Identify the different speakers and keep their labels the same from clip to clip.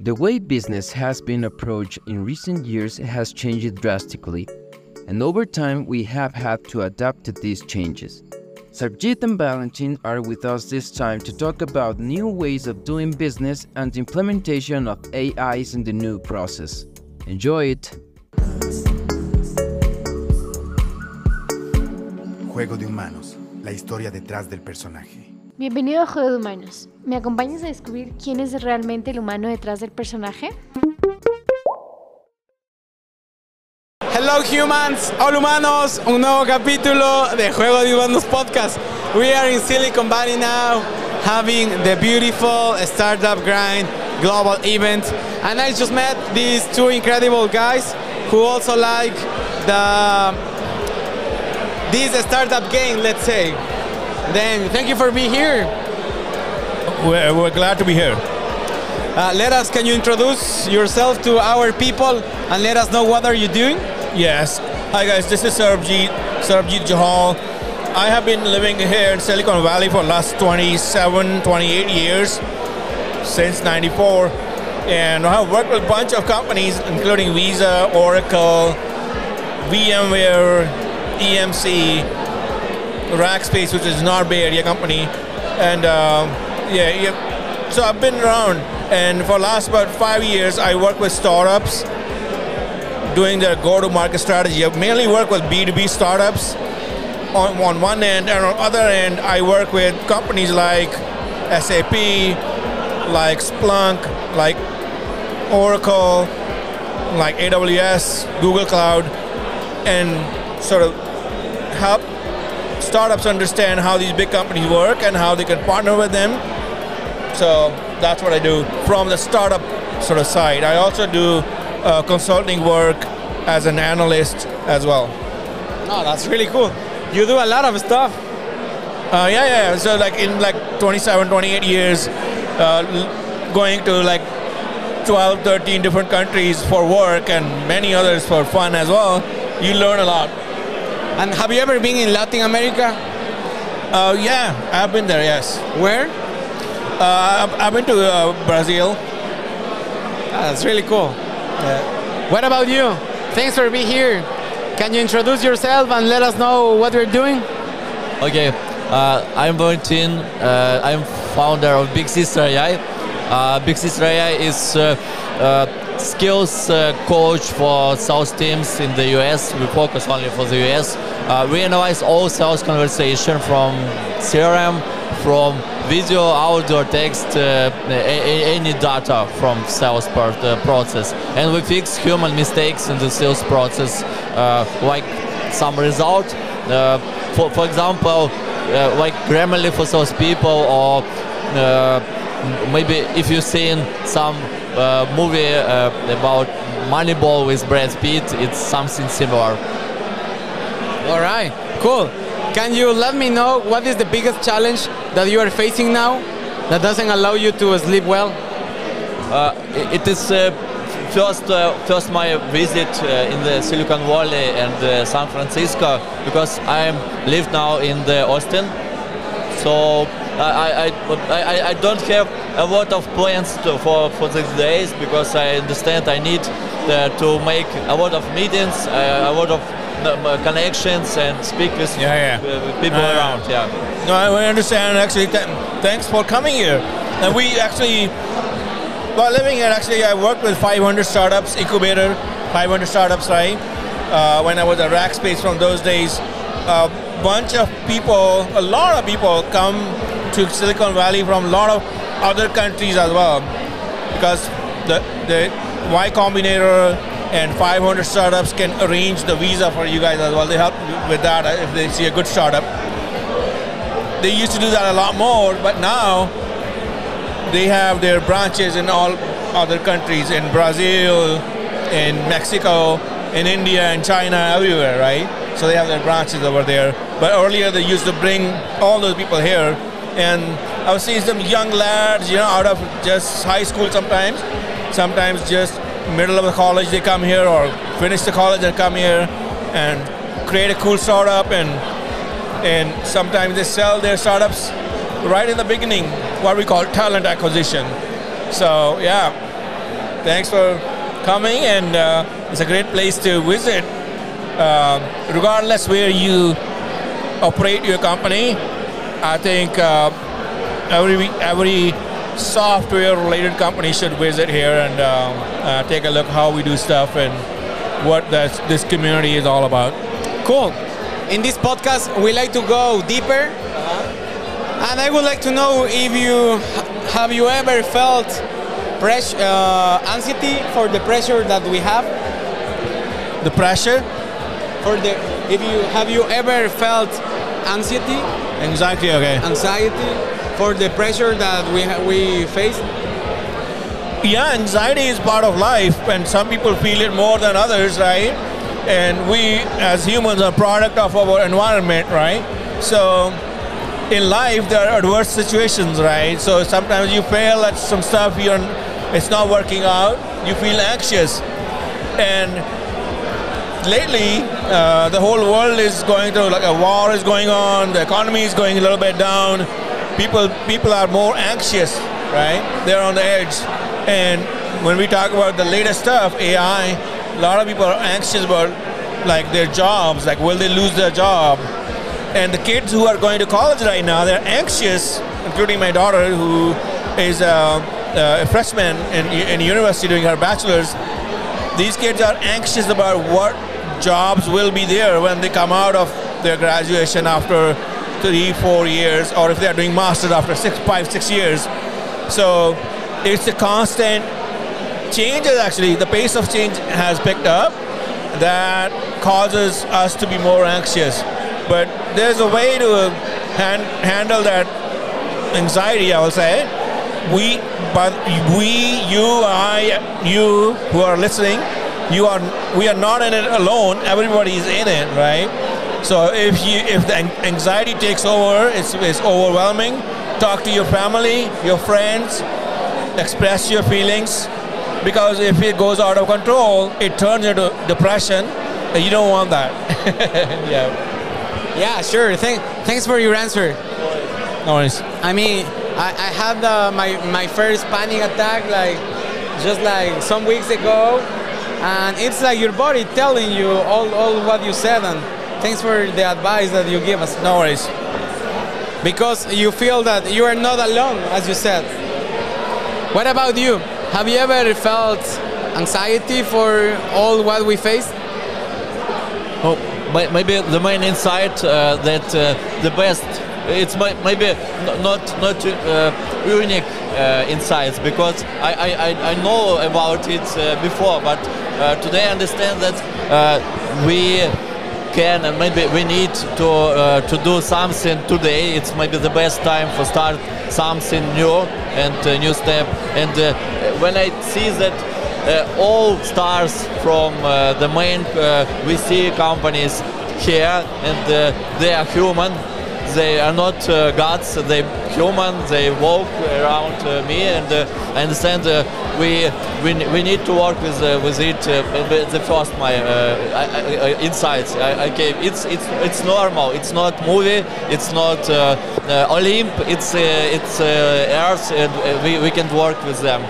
Speaker 1: The way business has been approached in recent years has changed drastically, and over time we have had to adapt to these changes. Sarbjeet and Valentyn are with us this time to talk about new ways of doing business and implementation of AIs in the new process. Enjoy it!
Speaker 2: Juego de Humanos, la historia detrás del personaje.
Speaker 3: Bienvenido a Juego de Humanos. ¿Me acompañas a descubrir quién es realmente el humano detrás del personaje?
Speaker 4: Hello humans, hola humanos, un nuevo capítulo de Juego de Humanos podcast. We are in Silicon Valley now, having the beautiful Startup Grind global event, and I just met these two incredible guys who also like the this startup game, let's say. Then thank you for being here.
Speaker 5: We're, we're glad to be here.
Speaker 4: Uh, let us, can you introduce yourself to our people and let us know what are you doing?
Speaker 5: Yes. Hi guys, this is Sarbjeet, Sarbjeet Johal. I have been living here in Silicon Valley for the last 27, 28 years, since 94. And I have worked with a bunch of companies, including Visa, Oracle, VMware, EMC, Rackspace, which is an Bay Area company. And uh, yeah, yeah, so I've been around. And for last about five years, I work with startups doing their go-to-market strategy. I mainly work with B2B startups on, on one end, and on the other end, I work with companies like SAP, like Splunk, like Oracle, like AWS, Google Cloud, and sort of help startups understand how these big companies work and how they can partner with them. So that's what I do from the startup sort of side. I also do uh, consulting work as an analyst as well.
Speaker 4: Oh, that's really cool. You do a lot of stuff.
Speaker 5: Uh, yeah, yeah. So like in like 27, 28 years, uh, going to like 12, 13 different countries for work and many others for fun as well, you learn a lot.
Speaker 4: And have you ever been in Latin America?
Speaker 5: Uh, yeah, I've been there. Yes.
Speaker 4: Where?
Speaker 5: Uh, I've, I've been to uh, Brazil.
Speaker 4: Ah, that's really cool. Yeah. What about you? Thanks for being here. Can you introduce yourself and let us know what you're doing?
Speaker 6: Okay, uh, I'm Valentyn. Uh, I'm founder of Big Sister AI. Uh, Big Sister AI is uh, uh, skills uh, coach for sales teams in the US. We focus only for the US. we analyze all sales conversation from CRM, from video, audio, text, uh, any data from sales part, uh, process. And we fix human mistakes in the sales process, uh, like some result. Uh, for, for example, uh, like Grammarly for salespeople, or uh, maybe if you've seen some movie about Moneyball with Brad Pitt, it's something similar.
Speaker 4: All right, cool. Can you let me know what is the biggest challenge that you are facing now that doesn't allow you to sleep well?
Speaker 6: Uh, it is uh, first uh, first my visit uh, in the Silicon Valley and uh, San Francisco because I live now in the Austin. So I, I, I, I don't have a lot of plans to, for, for these days because I understand I need uh, to make a lot of meetings, a lot of connections and speak with, yeah, yeah. people uh, around. Yeah.
Speaker 5: No, I understand. Actually, th thanks for coming here. And we actually, while living here, actually, I worked with 500 startups, incubator, 500 startups, right? Uh, when I was at Rackspace from those days, a bunch of people, a lot of people come to Silicon Valley from a lot of other countries as well, because the the Y Combinator and 500 startups can arrange the visa for you guys as well. They help with that uh, if they see a good startup. They used to do that a lot more, but now they have their branches in all other countries, in Brazil, in Mexico, in India, in China, everywhere, right? So they have their branches over there. But earlier they used to bring all those people here, and I was seeing some young lads, you know, out of just high school sometimes, sometimes just middle of the college they come here or finish the college and come here and create a cool startup and and sometimes they sell their startups right in the beginning what we call talent acquisition so yeah Thanks for coming, and uh, it's a great place to visit. Um, regardless where you operate your company, I think uh, every every software related company should visit here and um, uh, take a look how we do stuff and what this, this community is all about.
Speaker 4: Cool. In this podcast, we like to go deeper, and I would like to know if you have you ever felt pressure, uh, anxiety for the pressure that we have.
Speaker 5: The pressure,
Speaker 4: For the if you have you ever felt anxiety,
Speaker 5: anxiety, okay.
Speaker 4: anxiety for the pressure that we we face.
Speaker 5: Yeah, anxiety is part of life, and some people feel it more than others, right? And we, as humans, are product of our environment, right? So, in life, there are adverse situations, right? So sometimes you fail at some stuff, you're, it's not working out, you feel anxious, and lately, uh, the whole world is going through like a war is going on, the economy is going a little bit down. People, people are more anxious, right? They're on the edge. And when we talk about the latest stuff, AI, a lot of people are anxious about like their jobs, like will they lose their job? And the kids who are going to college right now, they're anxious, including my daughter who is a, a freshman in, in university doing her bachelor's. These kids are anxious about what jobs will be there when they come out of their graduation after three, four years, or if they are doing masters after six, five, six years. So it's a constant changes actually. The pace of change has picked up that causes us to be more anxious. But there's a way to han- handle that anxiety, I will say. We, but we, you, I, you who are listening, you are, we are not in it alone. Everybody is in it, right? So if you, if the anxiety takes over, it's, it's overwhelming. Talk to your family, your friends, express your feelings, because if it goes out of control, it turns into depression. and You don't want that. yeah.
Speaker 4: Yeah, sure. Thank, thanks for your answer.
Speaker 5: No worries.
Speaker 4: I mean, I, I had the, my, my first panic attack like just like some weeks ago, and it's like your body telling you all, all what you said. And thanks for the advice that you give us.
Speaker 5: No worries.
Speaker 4: Because you feel that you are not alone, as you said. What about you? Have you ever felt anxiety for all what we face?
Speaker 6: Oh, maybe the main insight uh, that uh, the best. It's maybe not not uh, unique uh, insights because I, I, I- I know about it uh, before, but uh, today I understand that uh, we can and maybe we need to uh, to do something today. It's maybe the best time for start something new and a new step. And uh, when I see that uh, all stars from uh, the main uh, VC companies here, and uh, they are human. They are not uh, gods. They human. They walk around uh, me, and uh, I understand uh, we, we we need to work with uh, with it. Uh, the first my I, I, insights I, I gave. It's it's it's normal. It's not movie. It's not Olymp. It's it's Earth, and we we can work with them.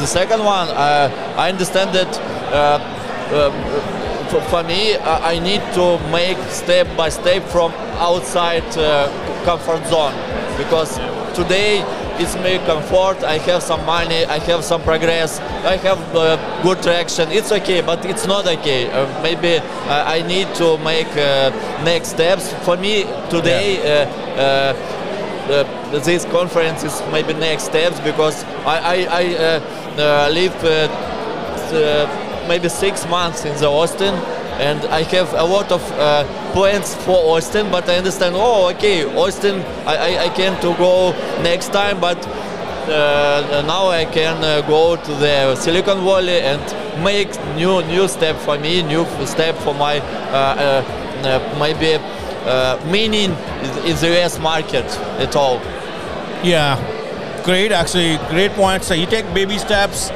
Speaker 6: The second one, I understand that. Uh, for, me, I I need to make step by step from outside uh, comfort zone because today it's me comfort. I have some money, I have some progress, I have uh, good traction. It's okay, but it's not okay. Uh, maybe uh, I need to make uh, next steps. For me today. Uh, uh, this conference is maybe next steps because I, I, I uh, uh, live maybe six months in the Austin and I have a lot of uh, plans for Austin but I understand oh okay Austin I, I, I can to go next time but uh, now I can uh, go to the Silicon Valley and make new new step for me new step for my uh, uh, uh, maybe uh, meaning in the US market at all.
Speaker 5: Yeah, great. Actually, great points. So you take baby steps.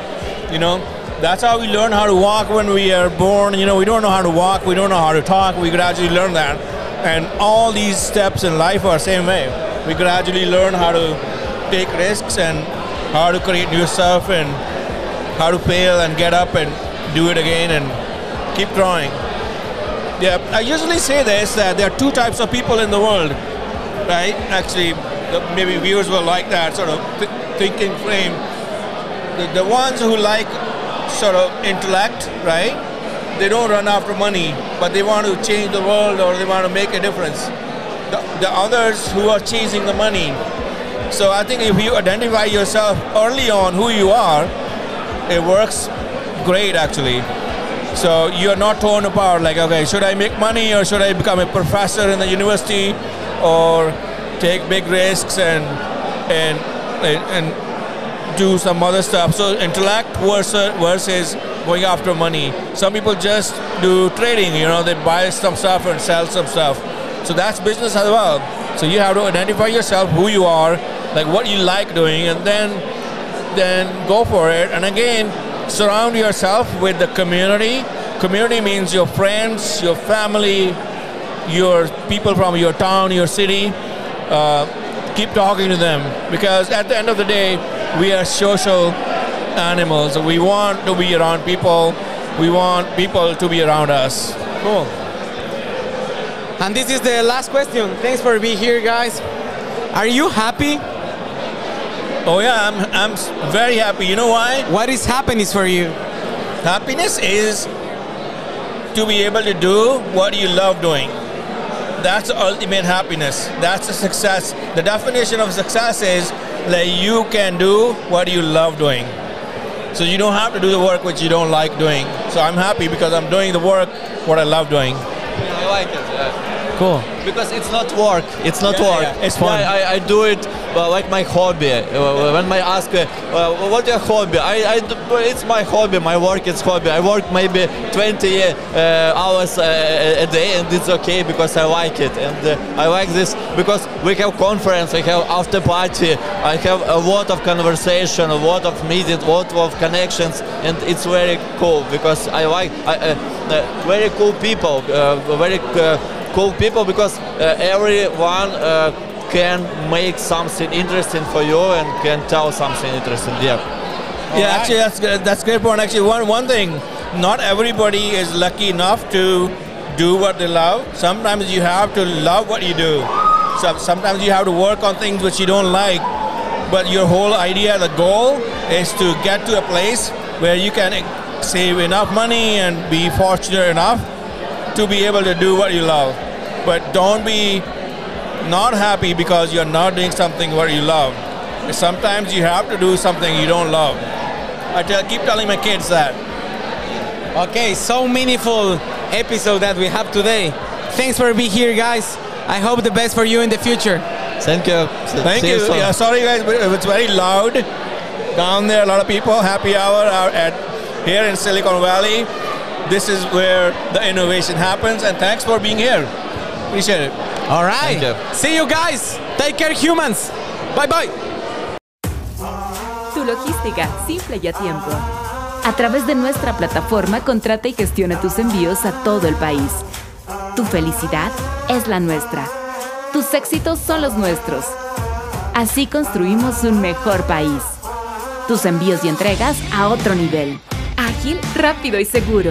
Speaker 5: You know, that's how we learn how to walk when we are born. You know, we don't know how to walk. We don't know how to talk. We gradually learn that. And all these steps in life are the same way. We gradually learn how to take risks and how to create new stuff and how to fail and get up and do it again and keep trying. Yeah, I usually say this that there are two types of people in the world, right? Actually, maybe viewers will like that sort of th- thinking frame. The, the ones who like sort of intellect, right? They don't run after money, but they want to change the world or they want to make a difference. The, the others who are chasing the money. So I think if you identify yourself early on who you are, it works great actually. So you're not torn apart like, okay, should I make money or should I become a professor in the university or take big risks and and and, and do some other stuff. So intellect versus versus going after money. Some people just do trading. You know, they buy some stuff and sell some stuff. So that's business as well. So you have to identify yourself, who you are, like what you like doing, and then then go for it. And again, surround yourself with the community. Community means your friends, your family, your people from your town, your city. Uh, keep talking to them because at the end of the day, we are social animals. We want to be around people. We want people to be around us.
Speaker 4: Cool. And this is the last question. Thanks for being here, guys. Are you happy?
Speaker 5: Oh yeah, I'm I'm very happy. You know why?
Speaker 4: What is happiness for you?
Speaker 5: Happiness is to be able to do what you love doing. That's the ultimate happiness. That's a success. The definition of success is that you can do what you love doing. So you don't have to do the work which you don't like doing. So I'm happy because I'm doing the work what I love doing.
Speaker 6: I like it. Yeah.
Speaker 4: Cool.
Speaker 6: Because it's not work. It's not
Speaker 5: Yeah,
Speaker 6: work.
Speaker 5: yeah, it's fun.
Speaker 6: I, I, do it uh, like my hobby. Uh, when I ask, uh, uh, what your hobby? I, I do, it's my hobby. My work is hobby. I work maybe 20 uh, hours uh, a day, and it's okay because I like it. And uh, I like this because we have conference, we have after party. I have a lot of conversation, a lot of meetings, a lot of connections, and it's very cool because I like I, very cool people, uh, very. Cool people because uh, everyone uh, can make something interesting for you and can tell something interesting. Yeah.
Speaker 5: Yeah, actually, that's that's great point. Actually, one one thing, not everybody is lucky enough to do what they love. Sometimes you have to love what you do. So sometimes you have to work on things which you don't like, but your whole idea, the goal, is to get to a place where you can save enough money and be fortunate enough to be able to do what you love. But don't be not happy because you're not doing something what you love. Sometimes you have to do something you don't love. I tell, keep telling my kids that.
Speaker 4: Okay, so meaningful episode that we have today. Thanks for being here, guys. I hope the best for you in the future.
Speaker 6: Thank you.
Speaker 5: Thank
Speaker 6: See
Speaker 5: you.
Speaker 6: soon.
Speaker 5: Yeah, sorry guys, but it's very loud down there. A lot of people. Happy hour are at here in Silicon Valley. This is where the innovation happens. And thanks for being here. Appreciate it.
Speaker 4: All right.
Speaker 6: Thank you.
Speaker 4: See you guys. Take care, humans. Bye bye.
Speaker 7: Tu logística, simple y a tiempo.
Speaker 3: A través de nuestra plataforma, contrata y gestiona tus envíos a todo el país. Tu felicidad es la nuestra. Tus éxitos son los nuestros. Así construimos un mejor país. Tus envíos y entregas a otro nivel. Ágil, rápido y seguro.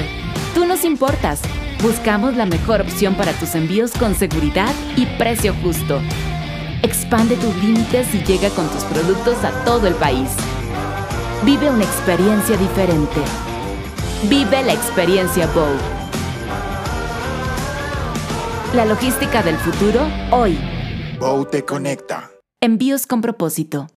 Speaker 3: Tú nos importas. Buscamos la mejor opción para tus envíos con seguridad y precio justo. Expande tus límites y llega con tus productos a todo el país. Vive una experiencia diferente. Vive la experiencia Bow. La logística del futuro hoy.
Speaker 2: Bow te conecta.
Speaker 3: Envíos con propósito.